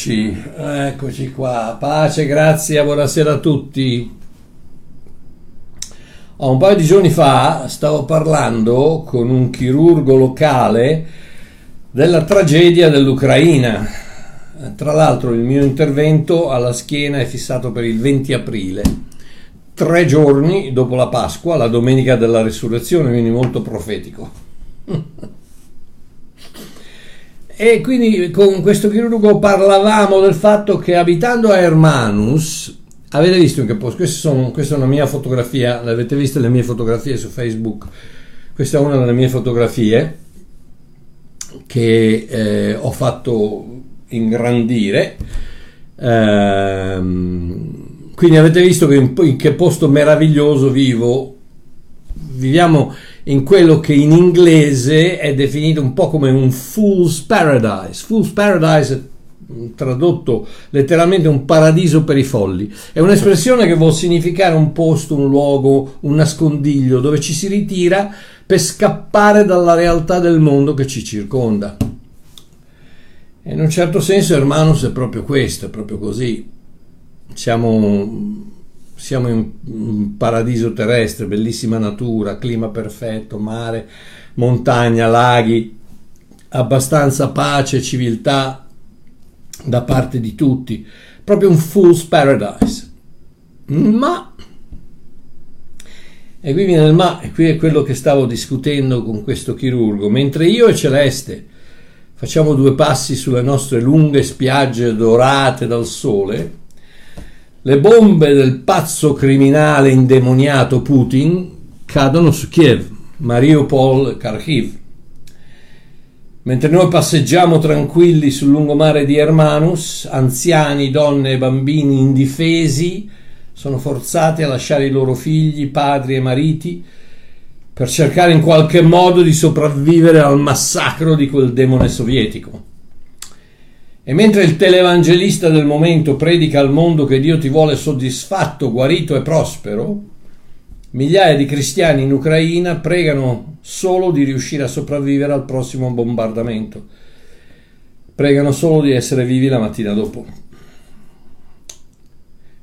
Eccoci, eccoci qua. Pace, grazie, buonasera a tutti. Un paio di giorni fa stavo parlando con un chirurgo locale della tragedia dell'Ucraina. Tra l'altro il mio intervento alla schiena è fissato per il 20 aprile, tre giorni dopo la Pasqua, la domenica della resurrezione, quindi molto profetico. E quindi con questo chirurgo parlavamo del fatto che abitando a Hermanus, avete visto in che posto, sono, questa è una mia fotografia, avete visto le mie fotografie su Facebook, questa è una delle mie fotografie che eh, ho fatto ingrandire. Ehm, quindi avete visto che in, in che posto meraviglioso vivo. Viviamo in quello che in inglese è definito un po' come un fool's paradise. Fool's paradise è tradotto letteralmente un paradiso per i folli. È un'espressione che vuol significare un posto, un luogo, un nascondiglio dove ci si ritira per scappare dalla realtà del mondo che ci circonda. E in un certo senso Hermanus è proprio questo, è proprio così. Siamo siamo in un paradiso terrestre, bellissima natura, clima perfetto, mare, montagna, laghi, abbastanza pace civiltà da parte di tutti, proprio un fool's paradise. Ma, e qui viene il ma, e qui è quello che stavo discutendo con questo chirurgo, mentre io e Celeste facciamo due passi sulle nostre lunghe spiagge dorate dal sole, le bombe del pazzo criminale indemoniato Putin cadono su Kiev, Mariupol, Kharkiv. Mentre noi passeggiamo tranquilli sul lungomare di Hermanus, anziani, donne e bambini indifesi sono forzati a lasciare i loro figli, padri e mariti per cercare in qualche modo di sopravvivere al massacro di quel demone sovietico. E mentre il televangelista del momento predica al mondo che Dio ti vuole soddisfatto, guarito e prospero, migliaia di cristiani in Ucraina pregano solo di riuscire a sopravvivere al prossimo bombardamento. Pregano solo di essere vivi la mattina dopo.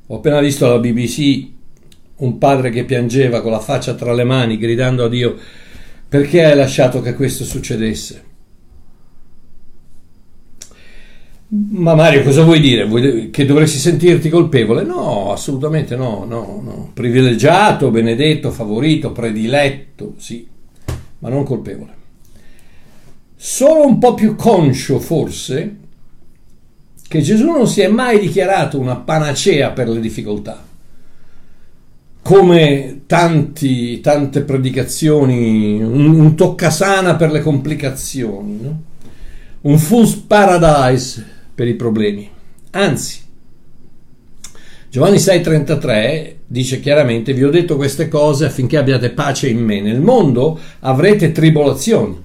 Ho appena visto alla BBC un padre che piangeva con la faccia tra le mani gridando a Dio perché hai lasciato che questo succedesse? Ma Mario, cosa vuoi dire? Vuoi che dovresti sentirti colpevole? No, assolutamente no, no, no. Privilegiato, benedetto, favorito, prediletto, sì, ma non colpevole. Solo un po' più conscio, forse, che Gesù non si è mai dichiarato una panacea per le difficoltà. Come tanti, tante predicazioni, un, un toccasana per le complicazioni, no? un fool's paradise per i problemi. Anzi, Giovanni 6:33 dice chiaramente, vi ho detto queste cose affinché abbiate pace in me. Nel mondo avrete tribolazioni,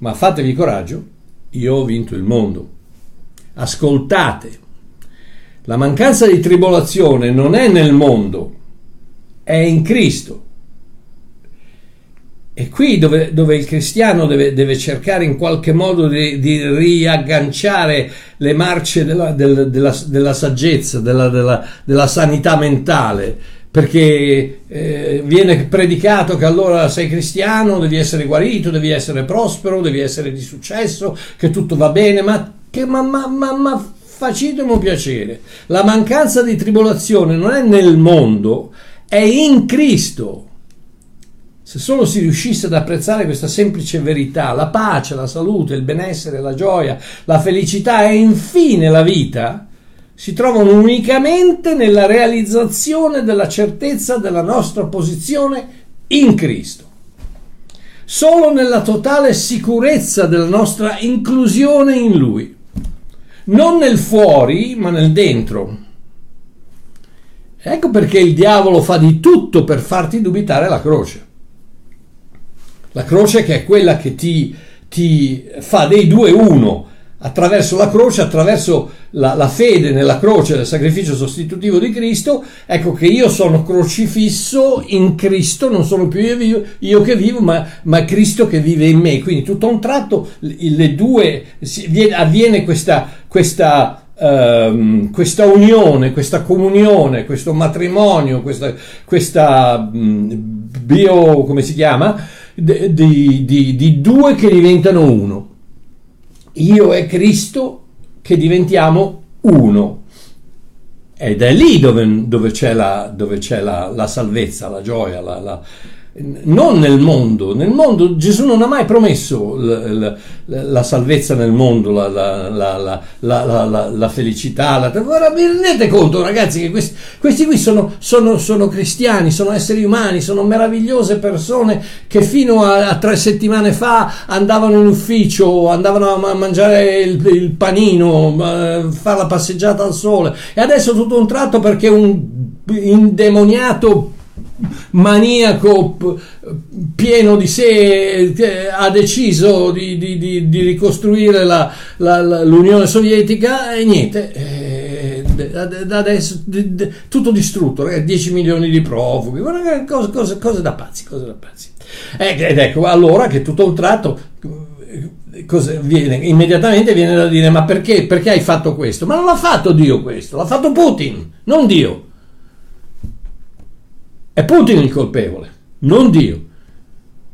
ma fatevi coraggio, io ho vinto il mondo. Ascoltate, la mancanza di tribolazione non è nel mondo, è in Cristo. E qui dove, dove il cristiano deve, deve, cercare in qualche modo di, di riagganciare le marce della, del, della, della saggezza, della, della, della, sanità mentale, perché eh, viene predicato che allora sei cristiano, devi essere guarito, devi essere prospero, devi essere di successo, che tutto va bene, ma, che, ma, ma, ma, ma facitemi un piacere. La mancanza di tribolazione non è nel mondo, è in Cristo. Se solo si riuscisse ad apprezzare questa semplice verità, la pace, la salute, il benessere, la gioia, la felicità e infine la vita, si trovano unicamente nella realizzazione della certezza della nostra posizione in Cristo. Solo nella totale sicurezza della nostra inclusione in Lui. Non nel fuori, ma nel dentro. Ecco perché il diavolo fa di tutto per farti dubitare la croce. La croce che è quella che ti, ti fa dei due uno, attraverso la croce, attraverso la, la, fede nella croce del sacrificio sostitutivo di Cristo, ecco che io sono crocifisso in Cristo, non sono più io, io, che vivo, ma, ma, Cristo che vive in me. Quindi tutto a un tratto le due, avviene questa, questa, uh, questa unione, questa comunione, questo matrimonio, questa, questa bio, come si chiama, di, di, di due che diventano uno io e Cristo che diventiamo uno. Ed è lì dove, dove c'è, la, dove c'è la, la, salvezza, la gioia, la, non nel mondo. Nel mondo Gesù non ha mai promesso la, la, la salvezza nel mondo, la, la felicità. Ora vi rendete conto, ragazzi, che questi, questi qui sono, sono, sono, cristiani, sono esseri umani, sono meravigliose persone che fino a, a, tre settimane fa andavano in ufficio, andavano a mangiare il, il panino, fare la passeggiata al sole e adesso tutto un tratto perché un indemoniato maniaco pieno di sé ha deciso di, di, di, di ricostruire la, la, la, l'Unione Sovietica e niente eh, adesso tutto distrutto 10 milioni di profughi cose, cose, cose, da pazzi, cose da pazzi. Ed ecco allora che tutto un tratto viene, immediatamente viene da dire ma perché, perché hai fatto questo? Ma non l'ha fatto Dio questo l'ha fatto Putin non Dio è Putin il colpevole, non Dio.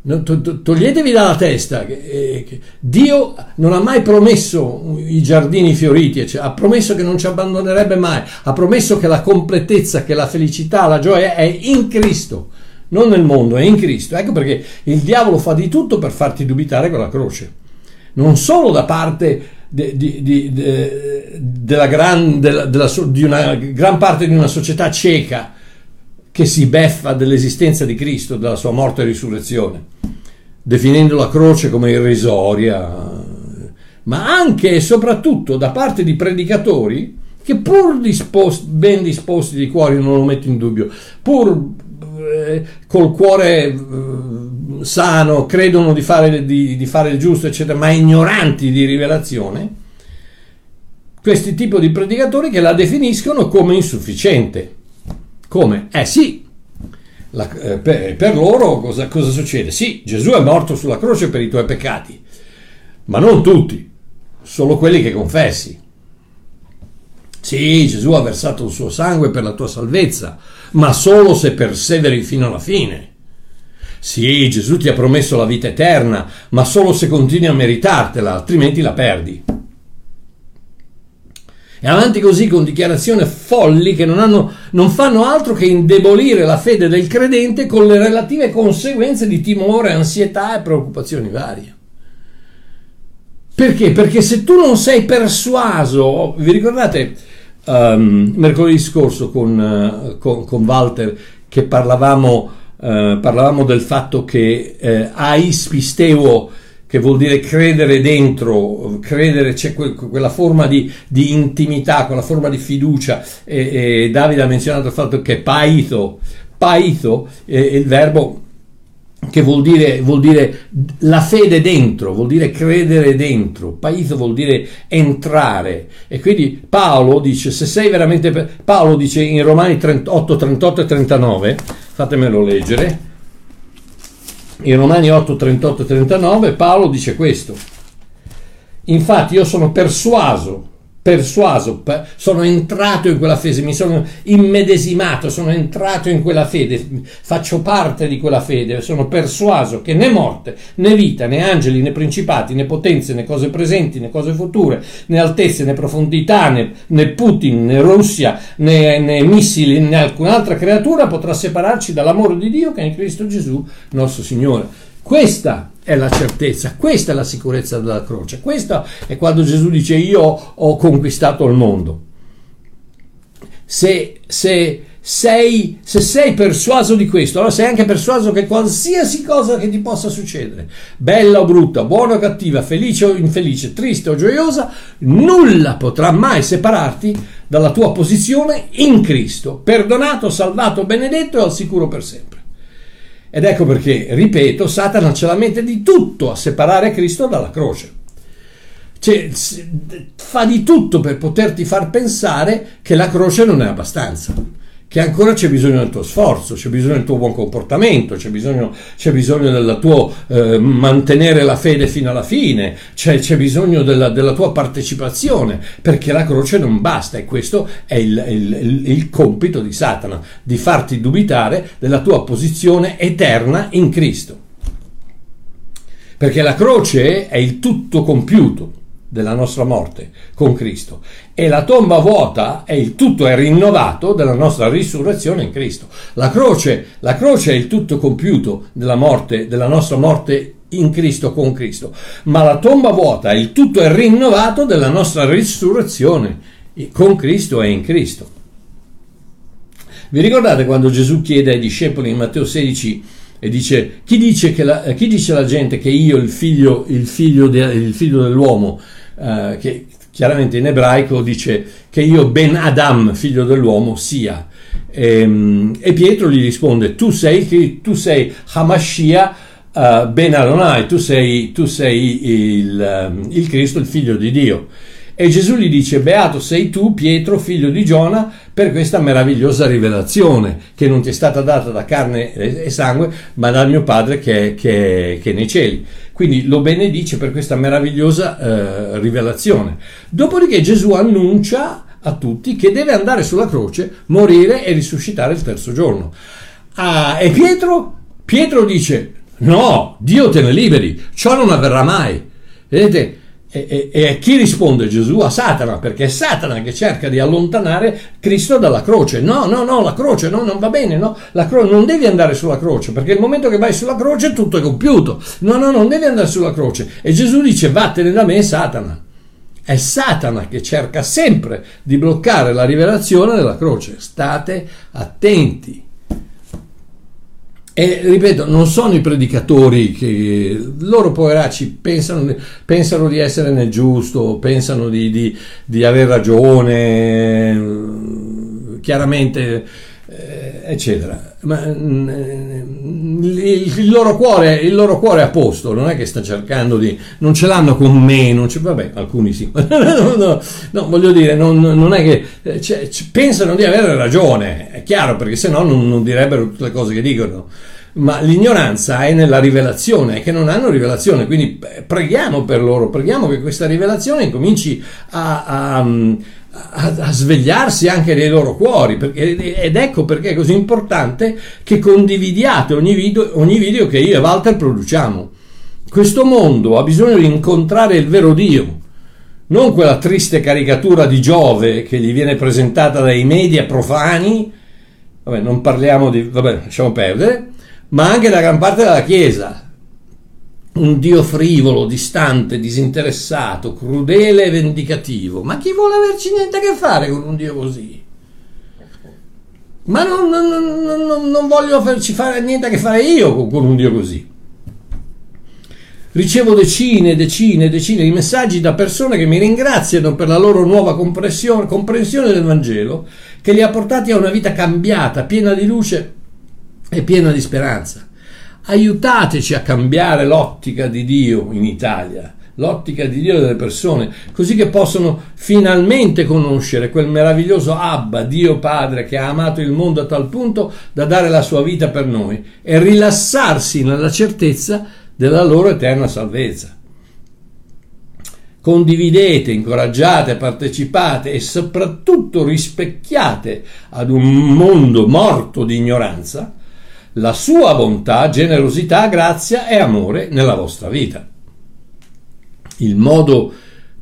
Toglietevi dalla testa che, eh, che Dio non ha mai promesso i giardini fioriti, cioè, ha promesso che non ci abbandonerebbe mai, ha promesso che la completezza, che la felicità, la gioia è in Cristo, non nel mondo, è in Cristo. Ecco perché il diavolo fa di tutto per farti dubitare con la croce, non solo da parte di, di, di, della gran, della, della, di una gran parte di una società cieca che si beffa dell'esistenza di Cristo, della sua morte e risurrezione, definendo la croce come irrisoria, ma anche e soprattutto da parte di predicatori che pur disposti, ben disposti di cuore, non lo metto in dubbio, pur eh, col cuore eh, sano, credono di fare, di, di fare il giusto, eccetera, ma ignoranti di rivelazione, questi tipi di predicatori che la definiscono come insufficiente. Come? Eh sì, la, eh, per, per, loro cosa, cosa succede? Sì, Gesù è morto sulla croce per i tuoi peccati, ma non tutti, solo quelli che confessi. Sì, Gesù ha versato il suo sangue per la tua salvezza, ma solo se perseveri fino alla fine. Sì, Gesù ti ha promesso la vita eterna, ma solo se continui a meritartela, altrimenti la perdi. E avanti così con dichiarazioni folli che non, hanno, non fanno altro che indebolire la fede del credente con le relative conseguenze di timore, ansietà e preoccupazioni varie. Perché? Perché se tu non sei persuaso, vi ricordate um, mercoledì scorso con, uh, con, con, Walter che parlavamo, uh, parlavamo del fatto che uh, ais pisteo che vuol dire credere dentro, credere c'è que- quella forma di, di, intimità, quella forma di fiducia. E, e Davide ha menzionato il fatto che paito, paito è il verbo che vuol dire, vuol dire, la fede dentro, vuol dire credere dentro, paito vuol dire entrare. E quindi Paolo dice, se sei veramente, Paolo dice in Romani 38, 38 e 39, fatemelo leggere, in Romani 8, 38 e 39 Paolo dice questo. Infatti io sono persuaso persuaso, sono entrato in quella fede, mi sono immedesimato, sono entrato in quella fede, faccio parte di quella fede, sono persuaso che né morte, né vita, né angeli, né principati, né potenze, né cose presenti, né cose future, né altezze, né profondità, né, né Putin, né Russia, né, né missili, né alcun'altra creatura potrà separarci dall'amore di Dio che è in Cristo Gesù, nostro Signore. Questa è la certezza, questa è la sicurezza della croce, questo è quando Gesù dice io ho conquistato il mondo. Se, se, sei, se sei persuaso di questo, allora sei anche persuaso che qualsiasi cosa che ti possa succedere, bella o brutta, buona o cattiva, felice o infelice, triste o gioiosa, nulla potrà mai separarti dalla tua posizione in Cristo, perdonato, salvato, benedetto e al sicuro per sempre. Ed ecco perché, ripeto, Satana ce la mette di tutto a separare Cristo dalla croce. cioè, fa di tutto per poterti far pensare che la croce non è abbastanza che ancora c'è bisogno del tuo sforzo, c'è bisogno del tuo buon comportamento, c'è bisogno, c'è bisogno del tuo eh, mantenere la fede fino alla fine, c'è, c'è bisogno della, della, tua partecipazione, perché la croce non basta e questo è il, il, il compito di Satana, di farti dubitare della tua posizione eterna in Cristo. Perché la croce è il tutto compiuto della nostra morte con Cristo e la tomba vuota è il tutto è rinnovato della nostra risurrezione in Cristo. La croce, la croce è il tutto compiuto della morte, della nostra morte in Cristo con Cristo, ma la tomba vuota è il tutto è rinnovato della nostra risurrezione con Cristo e in Cristo. Vi ricordate quando Gesù chiede ai discepoli in Matteo 16 e dice chi dice, la, chi dice la gente che io il figlio, il figlio, de, il figlio dell'uomo eh, che chiaramente in ebraico dice che io ben Adam, figlio dell'uomo, sia. E, ehm, e Pietro gli risponde, tu sei, tu sei Hamashiach, uh, ben Adonai, tu sei, tu sei il, il Cristo, il figlio di Dio. E Gesù gli dice, beato sei tu, Pietro, figlio di Giona, per questa meravigliosa rivelazione che non ti è stata data da carne e sangue, ma dal mio Padre che è, che è, che è nei cieli. Quindi lo benedice per questa meravigliosa eh, rivelazione. Dopodiché Gesù annuncia a tutti che deve andare sulla croce, morire e risuscitare il terzo giorno. Ah, e Pietro? Pietro dice, no, Dio te ne liberi, ciò non avverrà mai. Vedete? E, e, e, chi risponde Gesù? A Satana, perché è Satana che cerca di allontanare Cristo dalla croce. No, no, no, la croce no, non va bene, no, cro- non devi andare sulla croce, perché il momento che vai sulla croce tutto è compiuto. No, no, non devi andare sulla croce. E Gesù dice vattene da me, Satana. È Satana che cerca sempre di bloccare la rivelazione della croce. State attenti. E ripeto, non sono i predicatori che loro poveracci pensano, pensano di essere nel giusto, pensano di, di, di aver ragione, chiaramente, eccetera. Ma mm, il, il, loro cuore, il loro cuore è a posto, non è che sta cercando di... non ce l'hanno con me, non c'è, vabbè, alcuni sì. no, no, no, voglio dire, non, non è che... Eh, cioè, pensano di avere ragione, è chiaro, perché se no non, non direbbero tutte le cose che dicono ma l'ignoranza è nella rivelazione, che non hanno rivelazione, quindi eh, preghiamo per loro, preghiamo che questa rivelazione cominci a, a, a, a svegliarsi anche nei loro cuori, perché, ed ecco perché è così importante che condividiate ogni video, ogni video che io e Walter produciamo. Questo mondo ha bisogno di incontrare il vero Dio, non quella triste caricatura di Giove che gli viene presentata dai media profani, vabbè non parliamo di, vabbè lasciamo perdere, ma anche da gran parte della Chiesa. Un Dio frivolo, distante, disinteressato, crudele e vendicativo. Ma chi vuole averci niente a che fare con un Dio così? Ma non, non, non, non voglio farci fare niente a che fare io con, con un Dio così. Ricevo decine e decine e decine di messaggi da persone che mi ringraziano per la loro nuova comprensione del Vangelo, che li ha portati a una vita cambiata, piena di luce è piena di speranza. Aiutateci a cambiare l'ottica di Dio in Italia, l'ottica di Dio delle persone, così che possano finalmente conoscere quel meraviglioso Abba, Dio Padre, che ha amato il mondo a tal punto da dare la sua vita per noi e rilassarsi nella certezza della loro eterna salvezza. Condividete, incoraggiate, partecipate e soprattutto rispecchiate ad un mondo morto di ignoranza la sua bontà, generosità, grazia e amore nella vostra vita. Il modo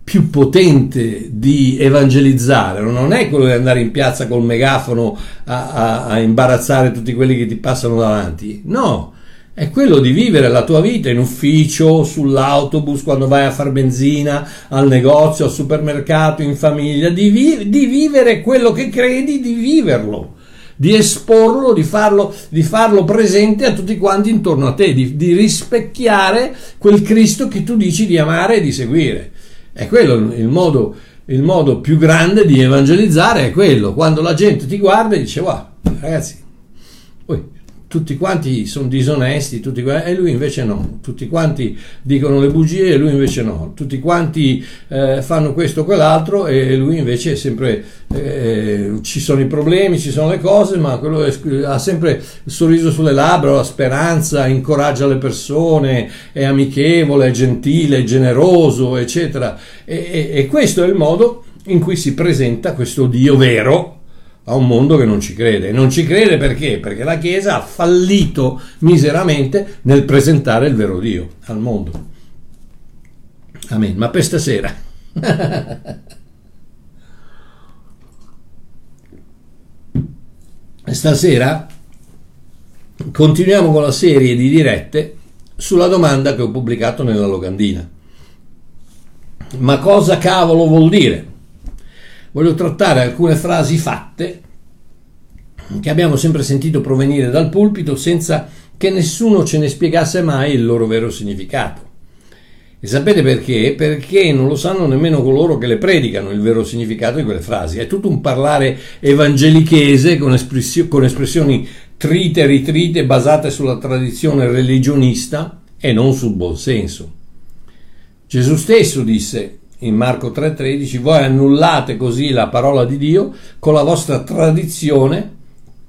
più potente di evangelizzare non è quello di andare in piazza col megafono a, a, a imbarazzare tutti quelli che ti passano davanti, no, è quello di vivere la tua vita in ufficio, sull'autobus, quando vai a far benzina, al negozio, al supermercato, in famiglia, di, vi- di vivere quello che credi, di viverlo di esporlo, di farlo, di farlo presente a tutti quanti intorno a te, di, di rispecchiare quel Cristo che tu dici di amare e di seguire. È quello il modo, il modo più grande di evangelizzare, è quello, quando la gente ti guarda e dice, wow, ragazzi, tutti quanti sono disonesti, tutti quanti, e lui invece no, tutti quanti dicono le bugie e lui invece no, tutti quanti eh, fanno questo o quell'altro e lui invece è sempre, eh, ci sono i problemi, ci sono le cose, ma quello è, ha sempre il sorriso sulle labbra, la speranza, incoraggia le persone, è amichevole, è gentile, è generoso, eccetera. E, e, e questo è il modo in cui si presenta questo Dio vero a un mondo che non ci crede. E non ci crede perché? Perché la Chiesa ha fallito miseramente nel presentare il vero Dio al mondo. Amen. Ma per stasera. stasera continuiamo con la serie di dirette sulla domanda che ho pubblicato nella locandina. Ma cosa cavolo vuol dire? Voglio trattare alcune frasi fatte che abbiamo sempre sentito provenire dal pulpito senza che nessuno ce ne spiegasse mai il loro vero significato. E sapete perché? Perché non lo sanno nemmeno coloro che le predicano il vero significato di quelle frasi. È tutto un parlare evangelichese con, espressio- con espressioni trite e ritrite basate sulla tradizione religionista e non sul buon senso. Gesù stesso disse in Marco 3:13, voi annullate così la parola di Dio con la vostra tradizione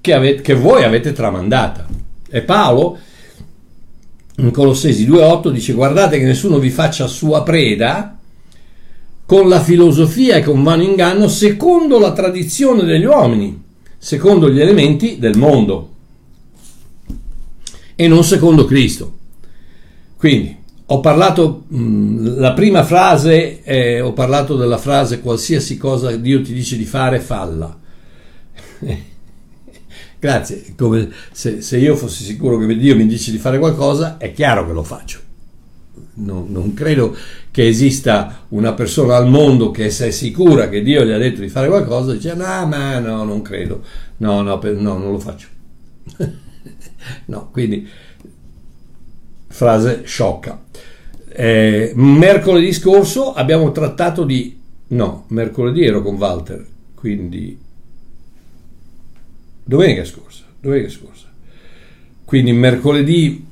che, avete, che voi avete tramandata. E Paolo in Colossesi 2:8 dice guardate che nessuno vi faccia sua preda con la filosofia e con vano inganno secondo la tradizione degli uomini, secondo gli elementi del mondo e non secondo Cristo. Quindi ho parlato, mh, la prima frase, eh, ho parlato della frase qualsiasi cosa Dio ti dice di fare, falla. Grazie, come se, se, io fossi sicuro che Dio mi dice di fare qualcosa, è chiaro che lo faccio. Non, non credo che esista una persona al mondo che se è sicura che Dio gli ha detto di fare qualcosa, dice no, ma no, non credo, no, no, no non lo faccio. no, quindi frase sciocca. Eh, mercoledì scorso abbiamo trattato di... No, mercoledì ero con Walter, quindi... Domenica scorsa, domenica scorsa. Quindi mercoledì...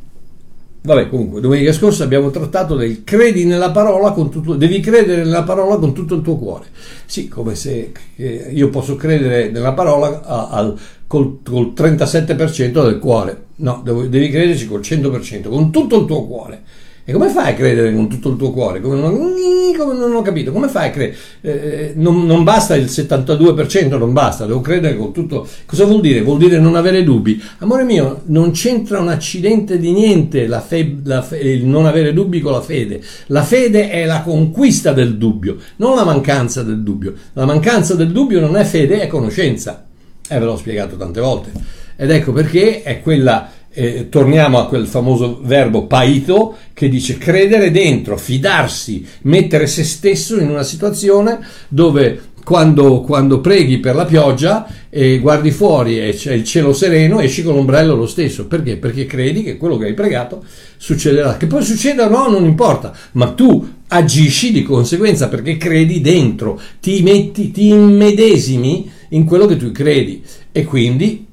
Vabbè, comunque, domenica scorsa abbiamo trattato del credi nella parola con tutto... Devi credere nella parola con tutto il tuo cuore. Sì, come se eh, io posso credere nella parola a, a, col, col 37% del cuore No, devi crederci col 100%, con tutto il tuo cuore. E come fai a credere con tutto il tuo cuore? Come non, come non ho capito, come fai a credere? Eh, non, non, basta il 72%, non basta, devo credere con tutto. Cosa vuol dire? Vuol dire non avere dubbi. Amore mio, non c'entra un accidente di niente la fe, la fe, il non avere dubbi con la fede. La fede è la conquista del dubbio, non la mancanza del dubbio. La mancanza del dubbio non è fede, è conoscenza. E eh, ve l'ho spiegato tante volte. Ed ecco perché è quella, eh, torniamo a quel famoso verbo paito che dice credere dentro, fidarsi, mettere se stesso in una situazione dove quando, quando, preghi per la pioggia e guardi fuori e c'è il cielo sereno, esci con l'ombrello lo stesso. Perché? Perché credi che quello che hai pregato succederà. Che poi succeda o no, non importa, ma tu agisci di conseguenza perché credi dentro, ti metti, ti immedesimi in quello che tu credi e quindi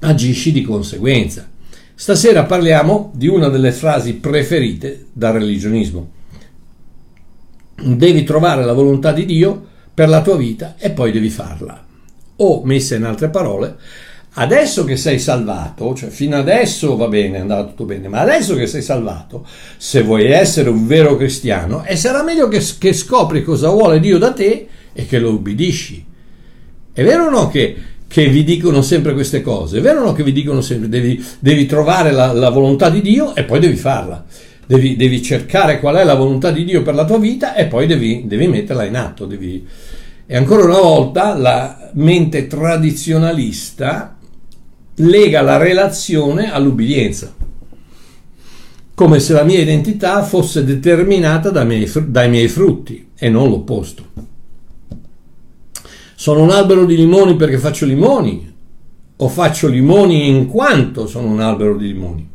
agisci di conseguenza. Stasera parliamo di una delle frasi preferite dal religionismo. Devi trovare la volontà di Dio per la tua vita e poi devi farla. O, messa in altre parole, adesso che sei salvato, cioè fino adesso va bene, è andato tutto bene, ma adesso che sei salvato, se vuoi essere un vero cristiano, e sarà meglio che, che scopri cosa vuole Dio da te e che lo ubbidisci. È vero o no che che vi dicono sempre queste cose. È vero o no che vi dicono sempre devi, devi trovare la, la, volontà di Dio e poi devi farla. Devi, devi, cercare qual è la volontà di Dio per la tua vita e poi devi, devi metterla in atto. Devi... E ancora una volta la mente tradizionalista lega la relazione all'ubbidienza, come se la mia identità fosse determinata dai miei, dai miei frutti e non l'opposto. Sono un albero di limoni perché faccio limoni o faccio limoni in quanto sono un albero di limoni.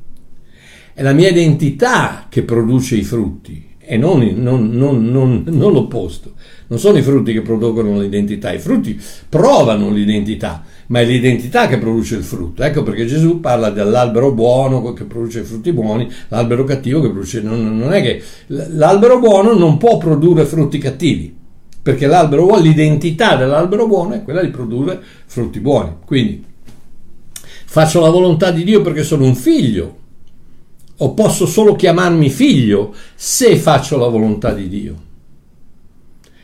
È la mia identità che produce i frutti e non, non, non, non l'opposto. Non sono i frutti che producono l'identità, i frutti provano l'identità, ma è l'identità che produce il frutto. Ecco perché Gesù parla dell'albero buono che produce frutti buoni, l'albero cattivo che produce... Non, è che l'albero buono non può produrre frutti cattivi, perché l'albero buono, l'identità dell'albero buono è quella di produrre frutti buoni. Quindi faccio la volontà di Dio perché sono un figlio, o posso solo chiamarmi figlio se faccio la volontà di Dio.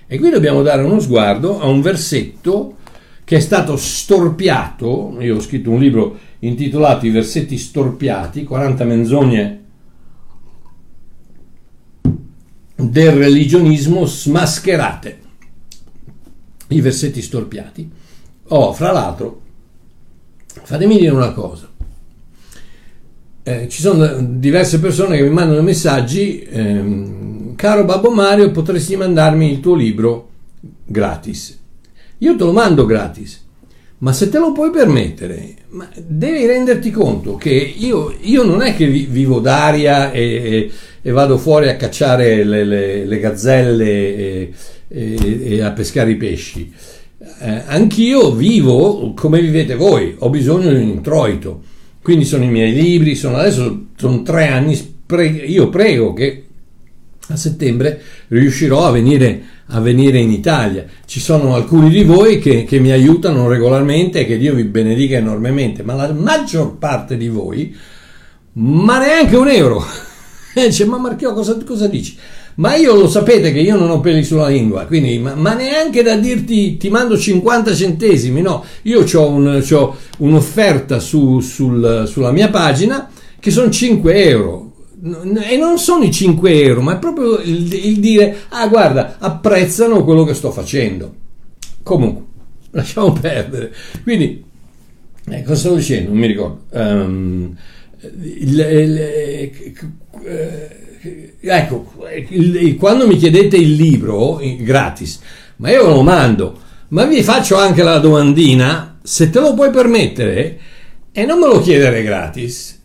E qui dobbiamo dare uno sguardo a un versetto che è stato storpiato, io ho scritto un libro intitolato I versetti storpiati, 40 menzogne del religionismo smascherate, i versetti storpiati. Oh, fra l'altro, fatemi dire una cosa, eh, ci sono diverse persone che mi mandano messaggi, ehm, caro Babbo Mario, potresti mandarmi il tuo libro gratis. Io te lo mando gratis, ma se te lo puoi permettere, devi renderti conto che io, io non è che vivo d'aria e, e, e, vado fuori a cacciare le, le, le gazzelle e, e, a pescare i pesci. Eh, anch'io vivo come vivete voi, ho bisogno di un introito. Quindi sono i miei libri, sono adesso sono tre anni, io prego che a settembre riuscirò a venire, a venire, in Italia. Ci sono alcuni di voi che, che, mi aiutano regolarmente e che Dio vi benedica enormemente, ma la maggior parte di voi, ma neanche un euro. dice, ma Marchio, cosa, cosa, dici? Ma io lo sapete che io non ho peli sulla lingua, quindi, ma, ma neanche da dirti ti mando 50 centesimi, no, io ho un, un'offerta su, sul, sulla mia pagina che sono 5 euro e non sono i 5 euro, ma è proprio il, il, dire, ah guarda, apprezzano quello che sto facendo. Comunque, lasciamo perdere. Quindi, eh, cosa stavo dicendo? Non mi ricordo. Um, il, il, eh, ecco, quando mi chiedete il libro gratis, ma io lo mando, ma vi faccio anche la domandina, se te lo puoi permettere, e non me lo chiedere gratis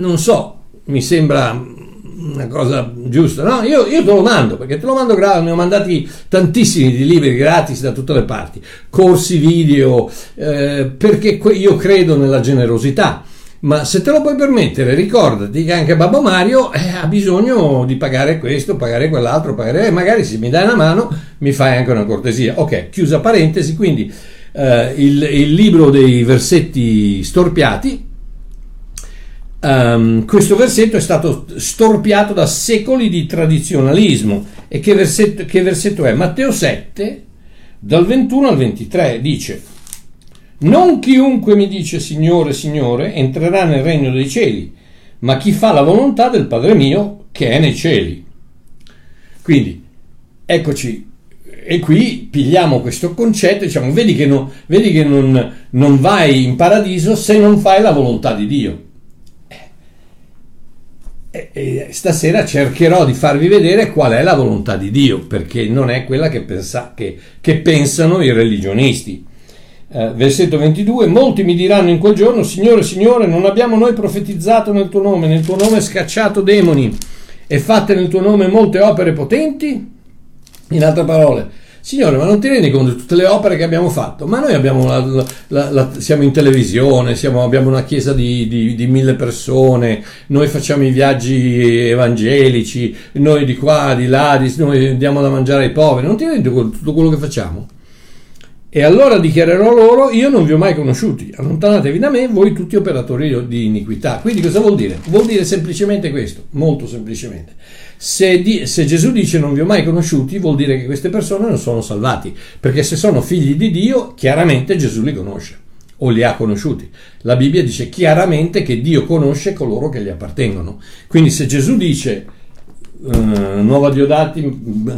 non so, mi sembra una cosa giusta. No, io, io, te lo mando perché te lo mando gratis. Ne ho mandati tantissimi di libri gratis da tutte le parti, corsi video, eh, perché io credo nella generosità. Ma se te lo puoi permettere, ricordati che anche Babbo Mario eh, ha bisogno di pagare questo, pagare quell'altro, pagare, eh, magari se mi dai una mano mi fai anche una cortesia. Ok, chiusa parentesi, quindi eh, il, il libro dei versetti storpiati Um, questo versetto è stato storpiato da secoli di tradizionalismo. E che versetto, che versetto è? Matteo 7, dal 21 al 23, dice: Non chiunque mi dice Signore, Signore, entrerà nel regno dei cieli, ma chi fa la volontà del Padre mio che è nei cieli. Quindi, eccoci, e qui pigliamo questo concetto diciamo: vedi che, no, vedi che non, non vai in paradiso se non fai la volontà di Dio. E, e stasera cercherò di farvi vedere qual è la volontà di Dio, perché non è quella che, pensa, che, che pensano i religionisti. Eh, versetto 22, molti mi diranno in quel giorno, Signore, Signore, non abbiamo noi profetizzato nel tuo nome, nel tuo nome scacciato demoni e fatte nel tuo nome molte opere potenti? In altre parole, Signore, ma non ti rendi conto di tutte le opere che abbiamo fatto? Ma noi abbiamo la, la, la, siamo in televisione, siamo, abbiamo una chiesa di, di, di, mille persone, noi facciamo i viaggi evangelici, noi di qua, di là, di, noi diamo da mangiare ai poveri. Non ti rendi conto di tutto quello che facciamo? E allora dichiarerò loro, io non vi ho mai conosciuti, allontanatevi da me, voi tutti operatori di iniquità. Quindi cosa vuol dire? Vuol dire semplicemente questo, molto semplicemente. Se, di, se, Gesù dice non vi ho mai conosciuti, vuol dire che queste persone non sono salvati, perché se sono figli di Dio, chiaramente Gesù li conosce o li ha conosciuti. La Bibbia dice chiaramente che Dio conosce coloro che gli appartengono. Quindi se Gesù dice uh, nuova Diodati,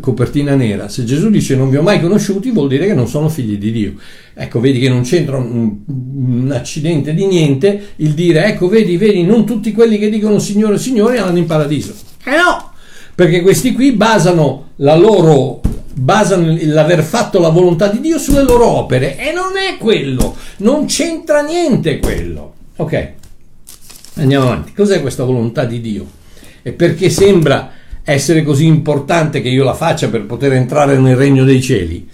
copertina nera, se Gesù dice non vi ho mai conosciuti, vuol dire che non sono figli di Dio. Ecco, vedi che non c'entra un, un accidente di niente il dire, ecco, vedi, vedi, non tutti quelli che dicono Signore, Signore vanno in paradiso eh no, perché questi qui basano la loro basano l'aver fatto la volontà di Dio sulle loro opere e non è quello, non c'entra niente quello. Ok. Andiamo avanti. Cos'è questa volontà di Dio? E perché sembra essere così importante che io la faccia per poter entrare nel regno dei cieli?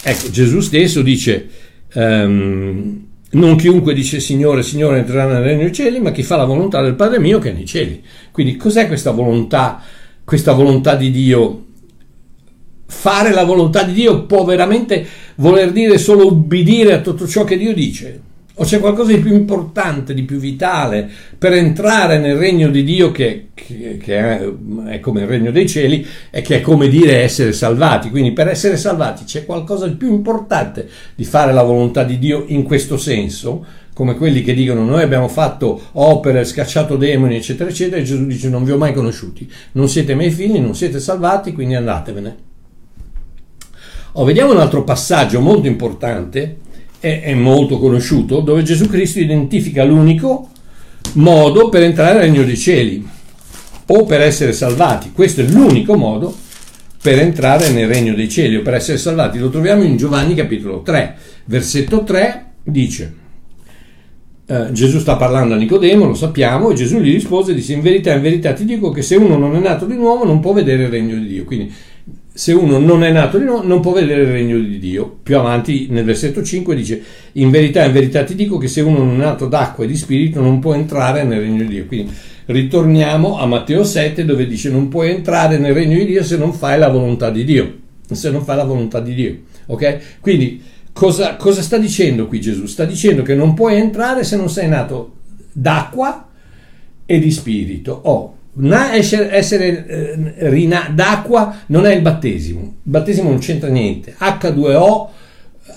Ecco, Gesù stesso dice, um, non chiunque dice Signore, Signore entrerà nel regno dei cieli, ma chi fa la volontà del Padre mio che è nei cieli. Quindi cos'è questa volontà, questa volontà di Dio? Fare la volontà di Dio può veramente voler dire solo ubbidire a tutto ciò che Dio dice? O c'è qualcosa di più importante, di più vitale per entrare nel regno di Dio che, che, che è, come il regno dei cieli e che è come dire essere salvati. Quindi per essere salvati c'è qualcosa di più importante di fare la volontà di Dio in questo senso, come quelli che dicono noi abbiamo fatto opere, scacciato demoni, eccetera, eccetera, e Gesù dice non vi ho mai conosciuti, non siete miei figli, non siete salvati, quindi andatevene. Oh, vediamo un altro passaggio molto importante è, è molto conosciuto, dove Gesù Cristo identifica l'unico modo per entrare nel regno dei cieli o per essere salvati. Questo è l'unico modo per entrare nel regno dei cieli o per essere salvati. Lo troviamo in Giovanni capitolo 3, versetto 3 dice eh, Gesù sta parlando a Nicodemo, lo sappiamo, e Gesù gli rispose disse in verità, in verità ti dico che se uno non è nato di nuovo non può vedere il regno di Dio. Quindi se uno non è nato di nuovo non può vedere il regno di Dio. Più avanti nel versetto 5 dice in verità, in verità ti dico che se uno non è nato d'acqua e di spirito non può entrare nel regno di Dio. Quindi ritorniamo a Matteo 7 dove dice non puoi entrare nel regno di Dio se non fai la volontà di Dio. Se non fai la volontà di Dio. Ok? Quindi cosa, cosa sta dicendo qui Gesù? Sta dicendo che non puoi entrare se non sei nato d'acqua e di spirito. Oh, essere, essere eh, rina, d'acqua non è il battesimo, il battesimo non c'entra niente, H2O,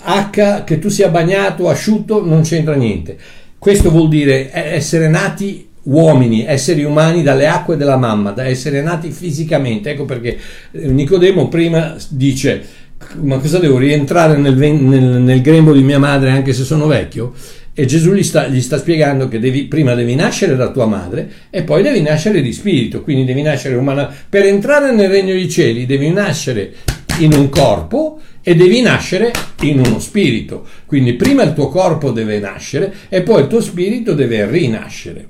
H che tu sia bagnato, asciutto, non c'entra niente. Questo vuol dire essere nati uomini, esseri umani dalle acque della mamma, da essere nati fisicamente. Ecco perché eh, Nicodemo prima dice ma cosa devo rientrare nel, nel, nel grembo di mia madre anche se sono vecchio? E Gesù gli sta, gli sta spiegando che devi, prima devi nascere da tua madre e poi devi nascere di spirito, quindi devi nascere umana. Per entrare nel regno dei cieli devi nascere in un corpo e devi nascere in uno spirito. Quindi prima il tuo corpo deve nascere e poi il tuo spirito deve rinascere.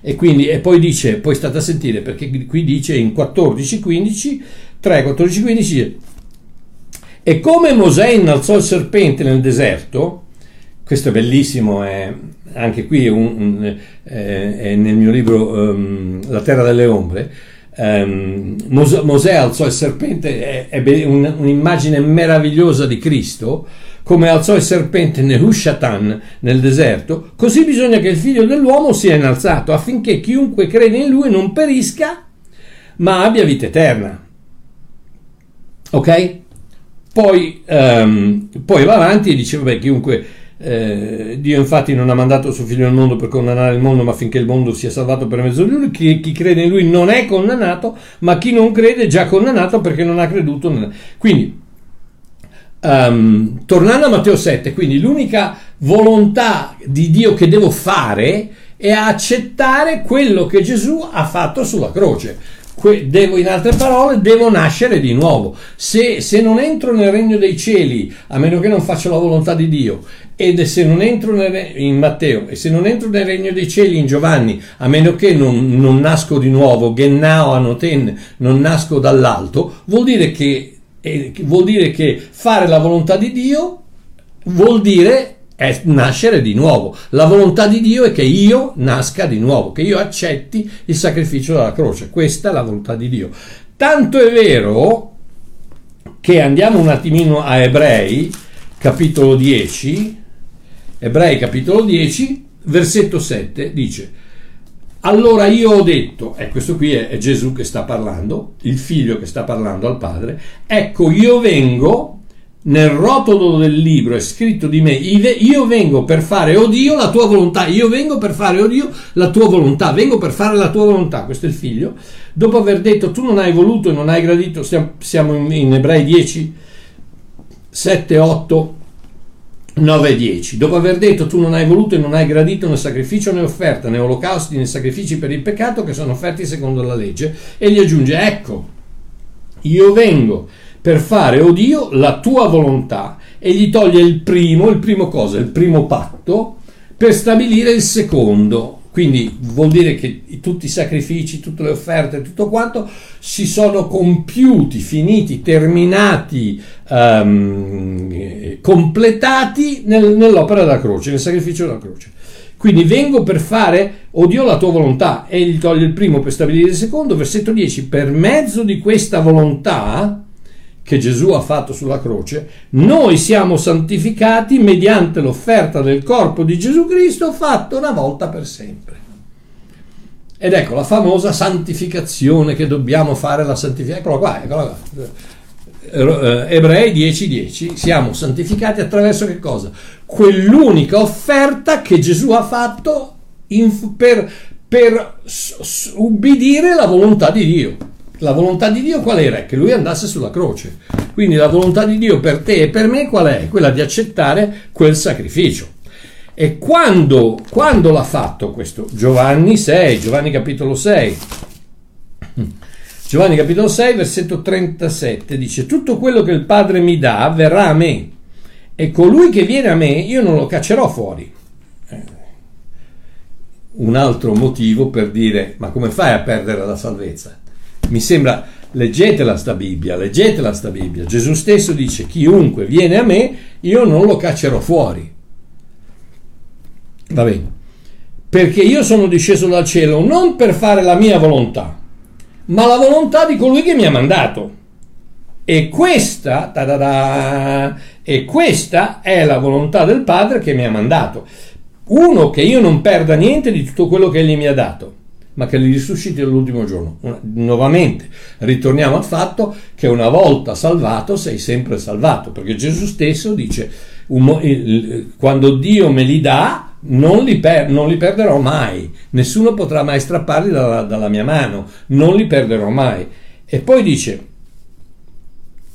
E, quindi, e poi dice, poi state a sentire perché qui dice in 14, 15, 3, 14, 15, e come Mosè innalzò il serpente nel deserto, questo è bellissimo, è, anche qui un, un, è nel mio libro um, La terra delle ombre. Um, Mosè, Mosè, alzò il serpente, è, è un, un'immagine meravigliosa di Cristo, come alzò il serpente Nehushatan nel deserto, così bisogna che il figlio dell'uomo sia innalzato affinché chiunque crede in lui non perisca, ma abbia vita eterna. Ok? Poi, um, poi va avanti e dice, vabbè, chiunque eh, Dio infatti non ha mandato suo figlio al mondo per condannare il mondo, ma affinché il mondo sia salvato per mezzo di lui. Chi, chi crede in lui non è condannato, ma chi non crede è già condannato perché non ha creduto. Nel... Quindi, um, tornando a Matteo 7, quindi l'unica volontà di Dio che devo fare è accettare quello che Gesù ha fatto sulla croce devo, in altre parole, devo nascere di nuovo. Se, se, non entro nel regno dei cieli, a meno che non faccia la volontà di Dio, ed se non entro nel, in Matteo, e se non entro nel regno dei cieli in Giovanni, a meno che non, non nasco di nuovo, Gennao Anoten, non nasco dall'alto, vuol dire che, eh, vuol dire che fare la volontà di Dio vuol dire è nascere di nuovo. La volontà di Dio è che io nasca di nuovo, che io accetti il sacrificio della croce. Questa è la volontà di Dio. Tanto è vero che andiamo un attimino a Ebrei, capitolo 10, Ebrei capitolo 10, versetto 7, dice, allora io ho detto, e questo qui è, è Gesù che sta parlando, il figlio che sta parlando al padre, ecco io vengo nel rotolo del libro è scritto di me, io vengo per fare, oh Dio, la tua volontà, io vengo per fare, oh Dio, la tua volontà, vengo per fare la tua volontà, questo è il figlio, dopo aver detto tu non hai voluto e non hai gradito, siamo in Ebrei 10, 7, 8, 9 e 10. Dopo aver detto tu non hai voluto e non hai gradito né sacrificio né offerta, né olocausti né sacrifici per il peccato che sono offerti secondo la legge, e gli aggiunge ecco, io vengo per fare, o oh Dio, la tua volontà e gli toglie il primo, il primo cosa? Il primo patto per stabilire il secondo. Quindi vuol dire che tutti i sacrifici, tutte le offerte, tutto quanto si sono compiuti, finiti, terminati, um, completati nel, nell'opera della croce, nel sacrificio della croce. Quindi vengo per fare, o Dio, la tua volontà, e gli toglie il primo per stabilire il secondo, versetto 10, per mezzo di questa volontà, che Gesù ha fatto sulla croce, noi siamo santificati mediante l'offerta del corpo di Gesù Cristo fatto una volta per sempre. Ed ecco la famosa santificazione che dobbiamo fare, la santificazione, eccola qua, eccola qua. Eh, Ebrei 10:10, 10, siamo santificati attraverso che cosa? Quell'unica offerta che Gesù ha fatto in, per, per ubbidire la volontà di Dio. La volontà di Dio qual era? Che lui andasse sulla croce. Quindi la volontà di Dio per te e per me qual è? Quella di accettare quel sacrificio. E quando, quando l'ha fatto questo? Giovanni 6, Giovanni capitolo 6. Giovanni capitolo 6, versetto 37 dice: Tutto quello che il Padre mi dà verrà a me, e colui che viene a me io non lo caccerò fuori. Eh, un altro motivo per dire: Ma come fai a perdere la salvezza? Mi sembra, leggetela sta Bibbia, leggetela sta Bibbia. Gesù stesso dice, chiunque viene a me, io non lo caccerò fuori. Va bene. Perché io sono disceso dal cielo non per fare la mia volontà, ma la volontà di colui che mi ha mandato. E questa, e questa è la volontà del Padre che mi ha mandato. Uno, che io non perda niente di tutto quello che egli mi ha dato ma che li risusciti all'ultimo giorno. Nuovamente ritorniamo al fatto che una volta salvato sei sempre salvato, perché Gesù stesso dice, quando Dio me li dà, non li, per, non li, perderò mai, nessuno potrà mai strapparli dalla, dalla mia mano, non li perderò mai. E poi dice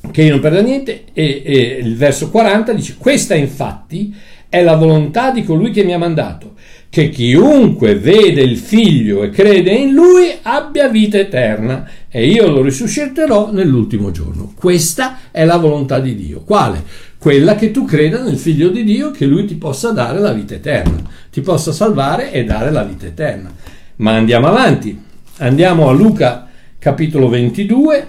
che io non perdo niente e, e il verso 40 dice, questa infatti è la volontà di colui che mi ha mandato che chiunque vede il figlio e crede in lui abbia vita eterna e io lo risusciterò nell'ultimo giorno. Questa è la volontà di Dio. Quale? Quella che tu creda nel figlio di Dio che lui ti possa dare la vita eterna, ti possa salvare e dare la vita eterna. Ma andiamo avanti. Andiamo a Luca capitolo 22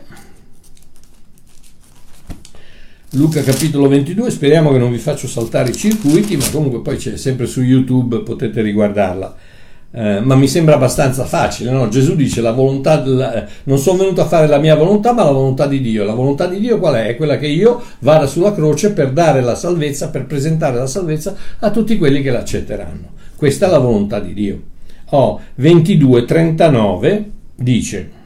Luca capitolo 22, speriamo che non vi faccio saltare i circuiti, ma comunque poi c'è sempre su YouTube, potete riguardarla. Eh, ma mi sembra abbastanza facile, no? Gesù dice la volontà, della, non sono venuto a fare la mia volontà, ma la volontà di Dio. La volontà di Dio qual è? È quella che io vada sulla croce per dare la salvezza, per presentare la salvezza a tutti quelli che l'accetteranno. Questa è la volontà di Dio. Oh, 22, 39 dice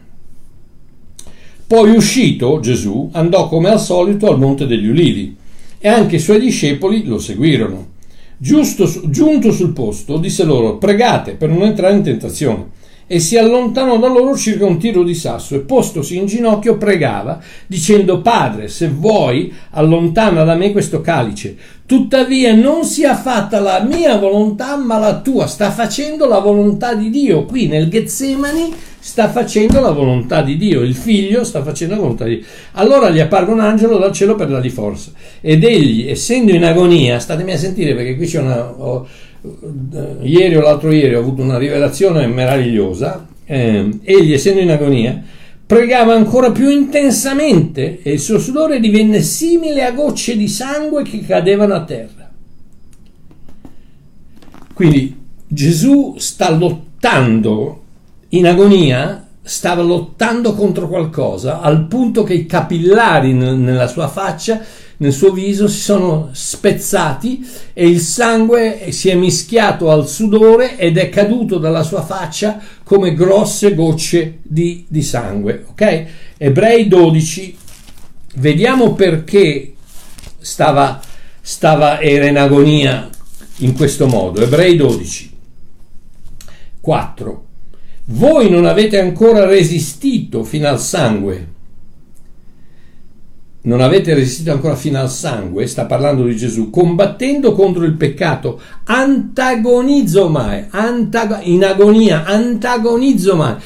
poi uscito Gesù andò come al solito al Monte degli Ulivi e anche i suoi discepoli lo seguirono. Giusto, giunto sul posto, disse loro: Pregate per non entrare in tentazione. E si allontanò da loro circa un tiro di sasso e postosi in ginocchio pregava, dicendo: Padre, se vuoi, allontana da me questo calice. Tuttavia non sia fatta la mia volontà, ma la tua. Sta facendo la volontà di Dio. Qui nel Getsemani sta facendo la volontà di Dio, il figlio sta facendo la volontà di Dio. Allora gli apparve un angelo dal cielo per dargli forza ed egli, essendo in agonia, statemi a sentire perché qui c'è una... Ho, eh, ieri o l'altro ieri ho avuto una rivelazione meravigliosa, eh, egli essendo in agonia pregava ancora più intensamente e il suo sudore divenne simile a gocce di sangue che cadevano a terra. Quindi Gesù sta lottando in agonia stava lottando contro qualcosa al punto che i capillari nella sua faccia, nel suo viso si sono spezzati e il sangue si è mischiato al sudore ed è caduto dalla sua faccia come grosse gocce di, di sangue. Ok? Ebrei 12, vediamo perché stava, stava, era in agonia in questo modo. Ebrei 12, 4. Voi non avete ancora resistito fino al sangue. Non avete resistito ancora fino al sangue, sta parlando di Gesù, combattendo contro il peccato. Antagonizzo mai, antago, in agonia, antagonizzo mai.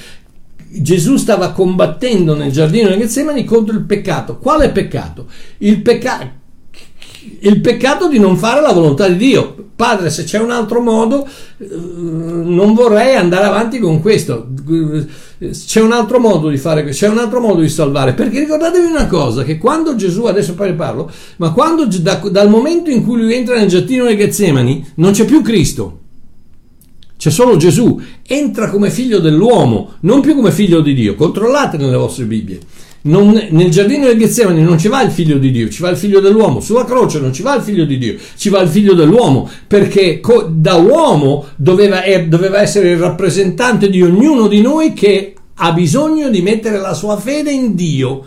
Gesù stava combattendo nel giardino di Getsemani contro il peccato. Quale peccato? Il peccato il peccato di non fare la volontà di Dio. Padre, se c'è un altro modo, eh, non vorrei andare avanti con questo. C'è un altro modo di fare questo, c'è un altro modo di salvare. Perché ricordatevi una cosa: che quando Gesù, adesso poi ne parlo, ma quando da, dal momento in cui lui entra nel giardino dei Getsemani, non c'è più Cristo. C'è solo Gesù, entra come figlio dell'uomo, non più come figlio di Dio. Controllate nelle vostre Bibbie. Non, nel giardino del Getsemani non ci va il figlio di Dio, ci va il figlio dell'uomo. Sulla croce non ci va il figlio di Dio, ci va il figlio dell'uomo, perché co- da uomo doveva, eh, doveva essere il rappresentante di ognuno di noi che ha bisogno di mettere la sua fede in Dio.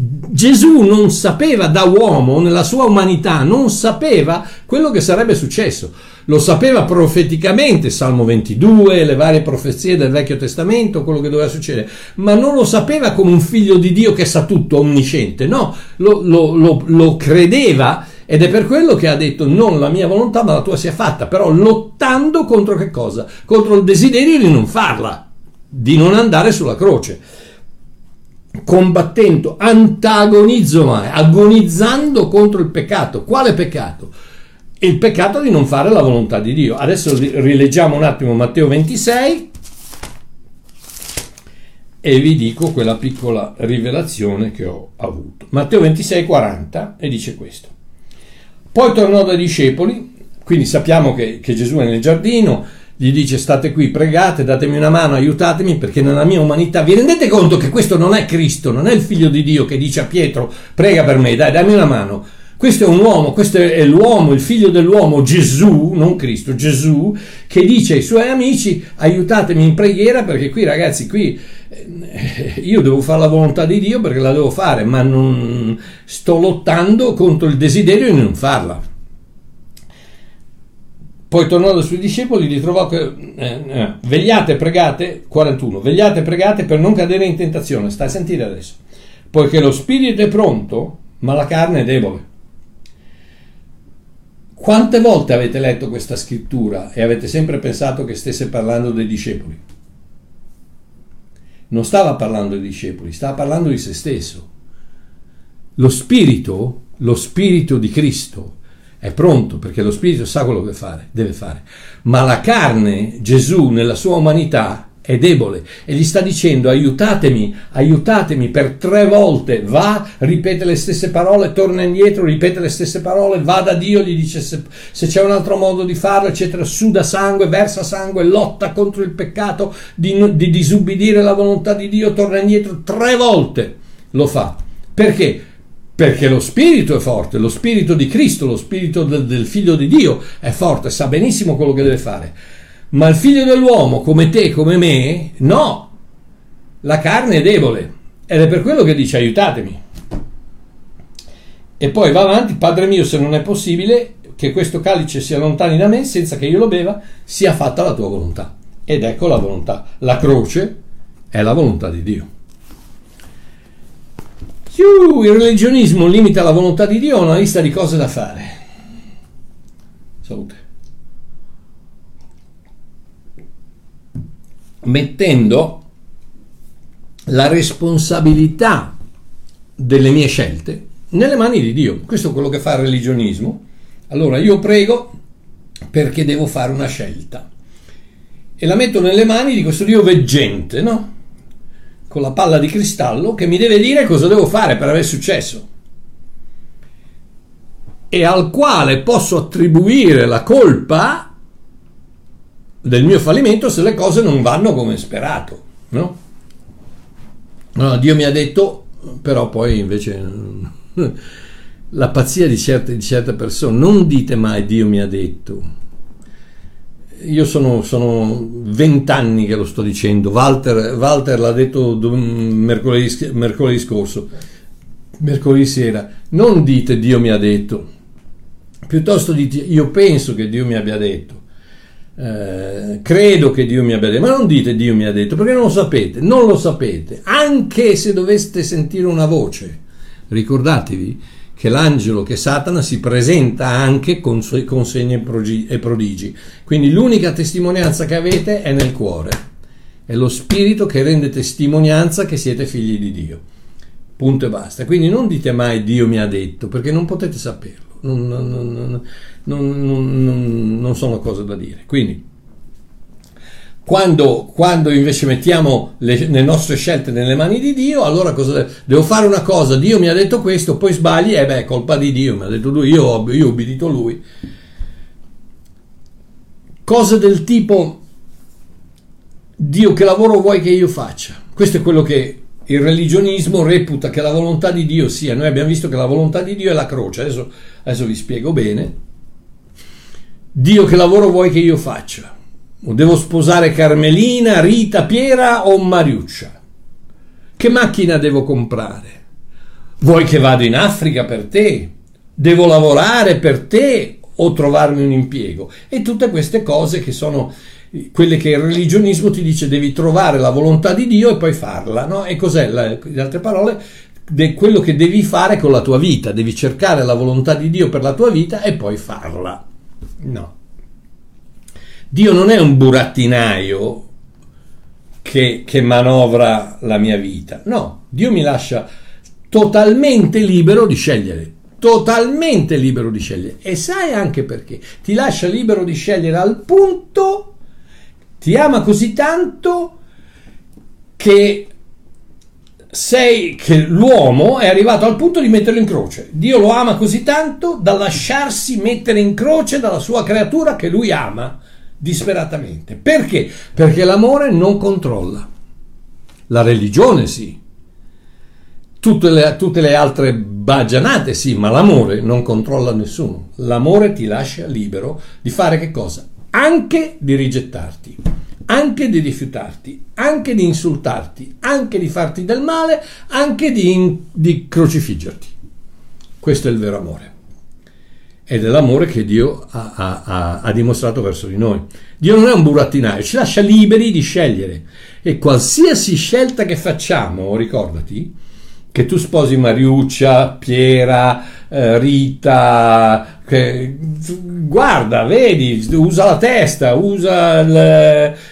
Gesù non sapeva da uomo, nella sua umanità, non sapeva quello che sarebbe successo. Lo sapeva profeticamente, Salmo 22, le varie profezie del Vecchio Testamento, quello che doveva succedere, ma non lo sapeva come un figlio di Dio che sa tutto, onnisciente, no, lo, lo, lo, lo credeva ed è per quello che ha detto non la mia volontà ma la tua sia fatta, però lottando contro che cosa? Contro il desiderio di non farla, di non andare sulla croce combattendo, antagonizzo mai, agonizzando contro il peccato. Quale peccato? il peccato di non fare la volontà di Dio. Adesso rileggiamo un attimo Matteo 26 e vi dico quella piccola rivelazione che ho avuto. Matteo 26, 40 e dice questo. Poi tornò dai discepoli, quindi sappiamo che, che Gesù è nel giardino, gli dice state qui, pregate, datemi una mano, aiutatemi perché nella mia umanità vi rendete conto che questo non è Cristo, non è il figlio di Dio che dice a Pietro prega per me, dai dammi una mano questo è un uomo, questo è l'uomo, il figlio dell'uomo, Gesù, non Cristo, Gesù, che dice ai suoi amici aiutatemi in preghiera perché qui ragazzi, qui eh, io devo fare la volontà di Dio perché la devo fare, ma non sto lottando contro il desiderio di non farla. Poi tornando sui discepoli li trovò che eh, eh, vegliate, pregate, 41, vegliate, pregate per non cadere in tentazione, stai a sentire adesso, poiché lo spirito è pronto, ma la carne è debole. Quante volte avete letto questa scrittura e avete sempre pensato che stesse parlando dei discepoli? Non stava parlando dei discepoli, stava parlando di se stesso. Lo spirito, lo spirito di Cristo, è pronto perché lo spirito sa quello che fare, deve fare. Ma la carne, Gesù, nella sua umanità, è debole e gli sta dicendo aiutatemi, aiutatemi per tre volte, va, ripete le stesse parole, torna indietro, ripete le stesse parole, va da Dio, gli dice se, se c'è un altro modo di farlo, eccetera, suda sangue, versa sangue, lotta contro il peccato di, di disubbidire la volontà di Dio, torna indietro tre volte, lo fa. Perché? Perché lo spirito è forte, lo spirito di Cristo, lo spirito del, del figlio di Dio è forte, sa benissimo quello che deve fare ma il figlio dell'uomo, come te, come me, no. La carne è debole. Ed è per quello che dice aiutatemi. E poi va avanti, Padre mio, se non è possibile che questo calice sia lontani da me, senza che io lo beva, sia fatta la tua volontà. Ed ecco la volontà. La croce è la volontà di Dio. Il religionismo limita la volontà di Dio a una lista di cose da fare. Salute. mettendo la responsabilità delle mie scelte nelle mani di Dio. Questo è quello che fa il religionismo. Allora io prego perché devo fare una scelta e la metto nelle mani di questo Dio veggente, no? Con la palla di cristallo che mi deve dire cosa devo fare per avere successo e al quale posso attribuire la colpa del mio fallimento se le cose non vanno come sperato. No? no Dio mi ha detto, però poi invece la pazzia di certe, di certe, persone, non dite mai Dio mi ha detto. Io sono vent'anni che lo sto dicendo, Walter, Walter l'ha detto mercoledì, mercoledì scorso, mercoledì sera, non dite Dio mi ha detto, piuttosto dite io penso che Dio mi abbia detto. Eh, credo che Dio mi abbia detto, ma non dite Dio mi ha detto perché non lo sapete, non lo sapete, anche se doveste sentire una voce. Ricordatevi che l'angelo, che Satana, si presenta anche con, suoi, con segni e prodigi. Quindi l'unica testimonianza che avete è nel cuore. È lo spirito che rende testimonianza che siete figli di Dio. punto e basta. Quindi non dite mai Dio mi ha detto, perché non potete saperlo, non, non, non, non sono cose da dire. Quindi, quando, quando, invece mettiamo le, le, nostre scelte nelle mani di Dio, allora cosa devo, fare una cosa, Dio mi ha detto questo, poi sbagli, e eh beh, colpa di Dio, mi ha detto lui, io, ho, io ho obbedito lui. Cose del tipo, Dio che lavoro vuoi che io faccia? Questo è quello che il religionismo reputa che la volontà di Dio sia. Noi abbiamo visto che la volontà di Dio è la croce, adesso, adesso vi spiego bene. Dio che lavoro vuoi che io faccia? Devo sposare Carmelina, Rita, Piera o Mariuccia? Che macchina devo comprare? Vuoi che vado in Africa per te? Devo lavorare per te o trovarmi un impiego? E tutte queste cose che sono quelle che il religionismo ti dice devi trovare la volontà di Dio e poi farla, no? E cos'è, in altre parole, de quello che devi fare con la tua vita, devi cercare la volontà di Dio per la tua vita e poi farla. No. Dio non è un burattinaio che, che manovra la mia vita, no, Dio mi lascia totalmente libero di scegliere, totalmente libero di scegliere. E sai anche perché? Ti lascia libero di scegliere al punto, ti ama così tanto che sei che l'uomo è arrivato al punto di metterlo in croce. Dio lo ama così tanto da lasciarsi mettere in croce dalla sua creatura che lui ama disperatamente. Perché? Perché l'amore non controlla. La religione sì. Tutte le, tutte le altre baggianate sì, ma l'amore non controlla nessuno. L'amore ti lascia libero di fare che cosa? Anche di rigettarti, anche di rifiutarti, anche di insultarti, anche di farti del male, anche di, di crocifiggerti. Questo è il vero amore ed è l'amore che Dio ha, ha, ha, dimostrato verso di noi. Dio non è un burattinaio, ci lascia liberi di scegliere e qualsiasi scelta che facciamo, ricordati, che tu sposi Mariuccia, Piera, eh, Rita, che, guarda, vedi, usa la testa, usa il,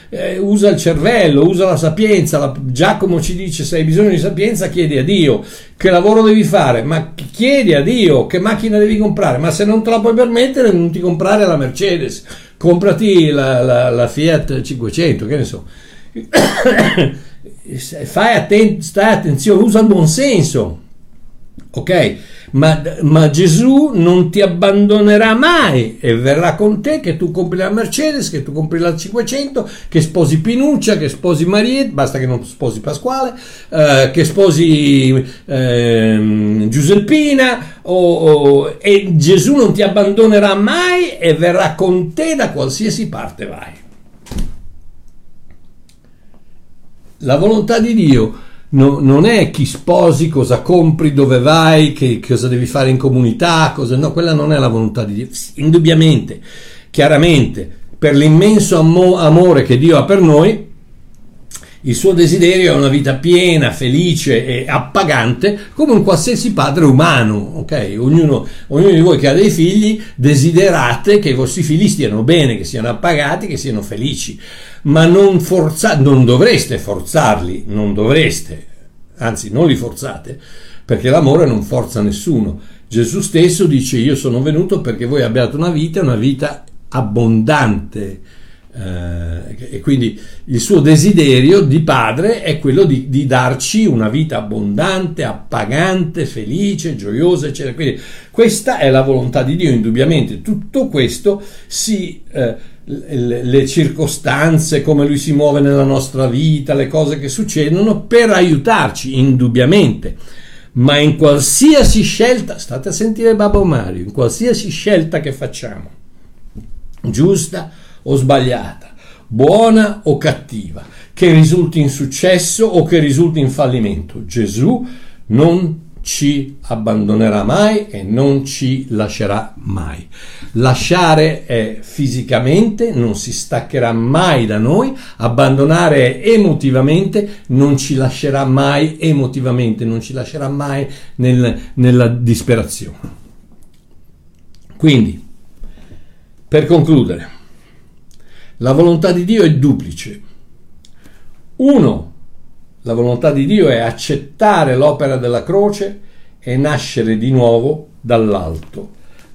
eh, usa il cervello, usa la sapienza. La, Giacomo ci dice: Se hai bisogno di sapienza, chiedi a Dio. Che lavoro devi fare? Ma chiedi a Dio che macchina devi comprare. Ma se non te la puoi permettere, non ti comprare la Mercedes, comprati la, la, la Fiat 500, che ne so. Fai atten- stai attenzione, usa il buon senso, ok? Ma, ma, Gesù non ti abbandonerà mai e verrà con te che tu compri la Mercedes, che tu compri la 500, che sposi Pinuccia, che sposi Marietta, basta che non sposi Pasquale, eh, che sposi eh, Giuseppina o, o, e Gesù non ti abbandonerà mai e verrà con te da qualsiasi parte vai. La volontà di Dio no, non è chi sposi, cosa compri, dove vai, che, cosa devi fare in comunità, cosa, no, quella non è la volontà di Dio. Indubbiamente, chiaramente, per l'immenso amo, amore che Dio ha per noi, il suo desiderio è una vita piena, felice e appagante come un qualsiasi padre umano. Okay? Ognuno, ognuno, di voi che ha dei figli desiderate che i vostri figli stiano bene, che siano appagati, che siano felici ma non, forza- non dovreste forzarli, non dovreste, anzi non li forzate, perché l'amore non forza nessuno. Gesù stesso dice io sono venuto perché voi abbiate una vita, una vita abbondante. Eh, e quindi il suo desiderio di padre è quello di, di, darci una vita abbondante, appagante, felice, gioiosa, eccetera. Quindi questa è la volontà di Dio, indubbiamente. Tutto questo si eh, le circostanze, come lui si muove nella nostra vita, le cose che succedono per aiutarci, indubbiamente. Ma in qualsiasi scelta, state a sentire Babbo Mario, in qualsiasi scelta che facciamo, giusta o sbagliata, buona o cattiva, che risulti in successo o che risulti in fallimento, Gesù non ci abbandonerà mai e non ci lascerà mai. Lasciare è fisicamente, non si staccherà mai da noi, abbandonare emotivamente, non ci lascerà mai emotivamente, non ci lascerà mai nel, nella disperazione. Quindi, per concludere, la volontà di Dio è duplice. Uno, La volontà di Dio è accettare l'opera della croce e nascere di nuovo dall'alto.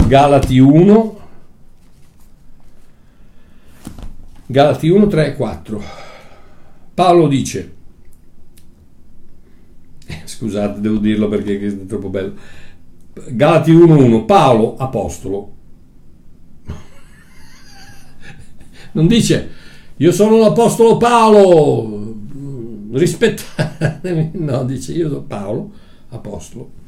Galati 1, Galati 1, 3 e 4. Paolo dice, eh, scusate, devo dirlo perché è troppo bello. Galati 1, 1, Paolo, apostolo. Non dice, io sono l'apostolo Paolo, rispettatemi, no, dice, io sono Paolo, apostolo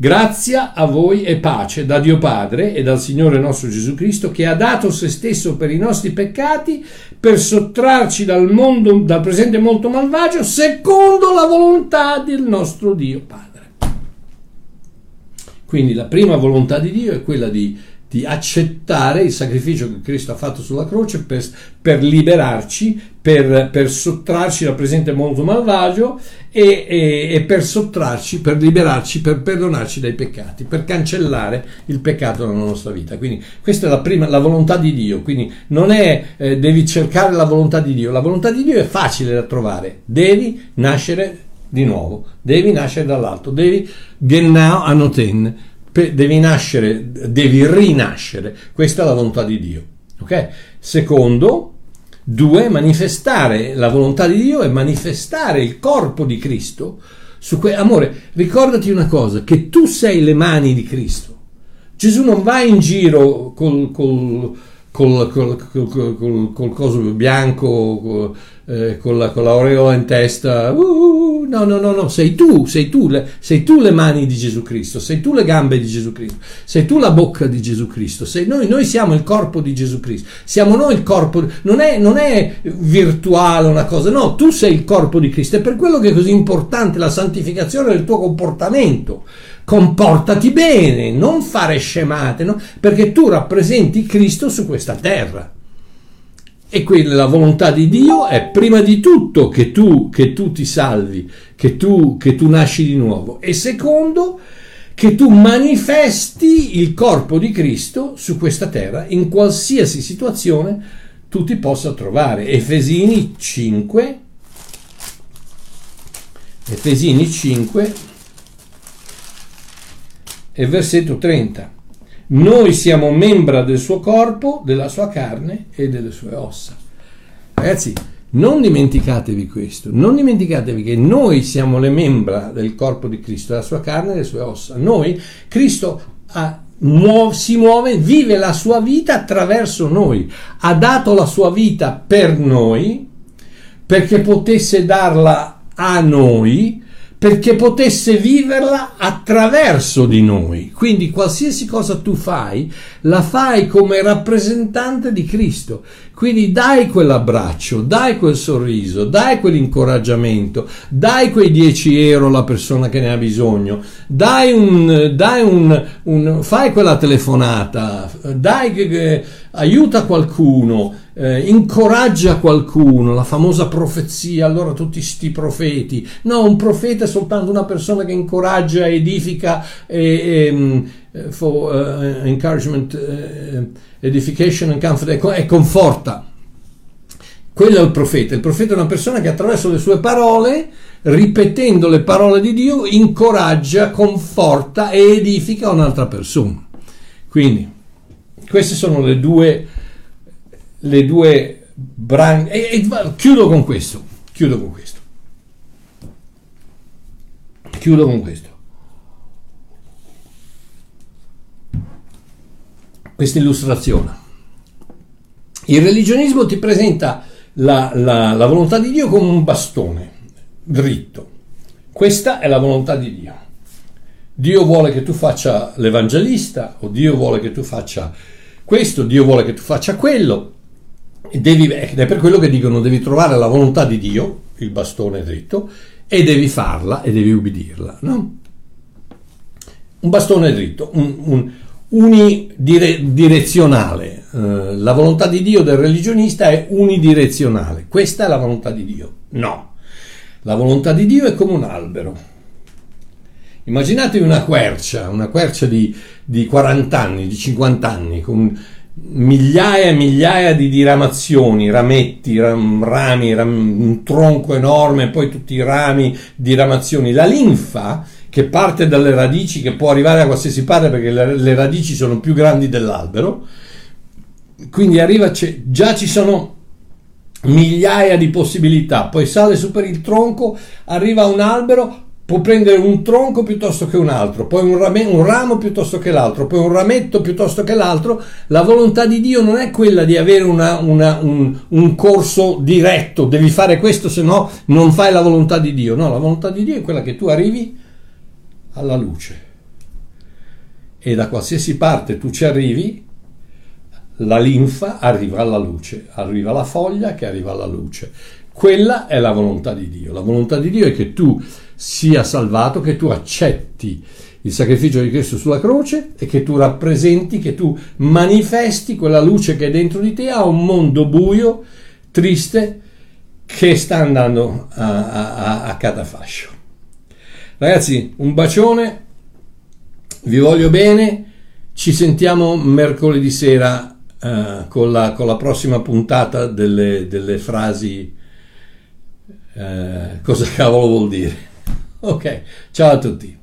Grazia a voi e pace da Dio Padre e dal Signore nostro Gesù Cristo che ha dato se stesso per i nostri peccati per sottrarci dal mondo, dal presente molto malvagio, secondo la volontà del nostro Dio Padre. Quindi la prima volontà di Dio è quella di di accettare il sacrificio che Cristo ha fatto sulla croce per, per liberarci, per, per, sottrarci dal presente mondo malvagio e, e, e, per sottrarci, per liberarci, per perdonarci dai peccati, per cancellare il peccato nella nostra vita. Quindi questa è la prima, la volontà di Dio. Quindi non è eh, devi cercare la volontà di Dio, la volontà di Dio è facile da trovare, devi nascere di nuovo, devi nascere dall'alto, devi genau anoten devi nascere, devi rinascere. Questa è la volontà di Dio. Ok? Secondo, due, manifestare la volontà di Dio e manifestare il corpo di Cristo. Que- Amore, ricordati una cosa, che tu sei le mani di Cristo. Gesù non va in giro col, col, col, col, coso bianco, eh, con, la, con l'aureola in testa. Uh, no, no, no, no, sei tu, sei tu, le, sei tu le mani di Gesù Cristo, sei tu le gambe di Gesù Cristo, sei tu la bocca di Gesù Cristo, sei noi, noi siamo il corpo di Gesù Cristo, siamo noi il corpo, non è, non è virtuale una cosa, no, tu sei il corpo di Cristo, è per quello che è così importante la santificazione del tuo comportamento comportati bene, non fare scemate, no? perché tu rappresenti Cristo su questa terra. E quindi la volontà di Dio è prima di tutto che tu, che tu ti salvi, che tu, che tu nasci di nuovo. E secondo, che tu manifesti il corpo di Cristo su questa terra in qualsiasi situazione tu ti possa trovare. Efesini 5, Efesini 5, e versetto 30. Noi siamo membra del suo corpo, della sua carne e delle sue ossa. Ragazzi, non dimenticatevi questo, non dimenticatevi che noi siamo le membra del corpo di Cristo, della sua carne e delle sue ossa. Noi, Cristo ha, si muove, vive la sua vita attraverso noi, ha dato la sua vita per noi perché potesse darla a noi perché potesse viverla attraverso di noi. Quindi qualsiasi cosa tu fai, la fai come rappresentante di Cristo. Quindi dai quell'abbraccio, dai quel sorriso, dai quell'incoraggiamento, dai quei 10 euro alla persona che ne ha bisogno, dai un, dai un, un fai quella telefonata, dai, eh, aiuta qualcuno eh, incoraggia qualcuno, la famosa profezia, allora tutti sti profeti. No, un profeta è soltanto una persona che incoraggia, edifica e, e mm, for uh, encouragement, uh, edification and comfort e conforta. Quello è il profeta. Il profeta è una persona che attraverso le sue parole, ripetendo le parole di Dio, incoraggia, conforta e edifica un'altra persona. Quindi, queste sono le due le due branche. E, e, chiudo con questo. Chiudo con questo. Chiudo con questo. Questa illustrazione. Il religionismo ti presenta la, la, la volontà di Dio come un bastone dritto. Questa è la volontà di Dio. Dio vuole che tu faccia l'evangelista o Dio vuole che tu faccia questo, Dio vuole che tu faccia quello devi, ed è per quello che dicono devi trovare la volontà di Dio, il bastone dritto, e devi farla e devi ubbidirla. No? Un bastone dritto, un, un unidirezionale. Uh, la volontà di Dio del religionista è unidirezionale. Questa è la volontà di Dio. No. La volontà di Dio è come un albero. Immaginatevi una quercia, una quercia di, di 40 anni, di 50 anni, con migliaia e migliaia di diramazioni, rametti, ram, rami, ram, un tronco enorme, poi tutti i rami, diramazioni. La linfa, che parte dalle radici, che può arrivare a qualsiasi parte perché le, le radici sono più grandi dell'albero, quindi arriva, già ci sono migliaia di possibilità, poi sale su per il tronco, arriva un albero, può prendere un tronco piuttosto che un altro, poi un, rame, un, ramo piuttosto che l'altro, poi un rametto piuttosto che l'altro. La volontà di Dio non è quella di avere una, una, un, un, corso diretto, devi fare questo, se no non fai la volontà di Dio. No, la volontà di Dio è quella che tu arrivi alla luce. E da qualsiasi parte tu ci arrivi, la linfa arriva alla luce, arriva la foglia che arriva alla luce. Quella è la volontà di Dio. La volontà di Dio è che tu sia salvato, che tu accetti il sacrificio di Cristo sulla croce e che tu rappresenti, che tu manifesti quella luce che è dentro di te a un mondo buio, triste, che sta andando a, a, a catafascio. Ragazzi, un bacione, vi voglio bene, ci sentiamo mercoledì sera uh, con, la, con, la, prossima puntata delle, delle frasi uh, cosa cavolo vuol dire. Ok, ciao a tutti.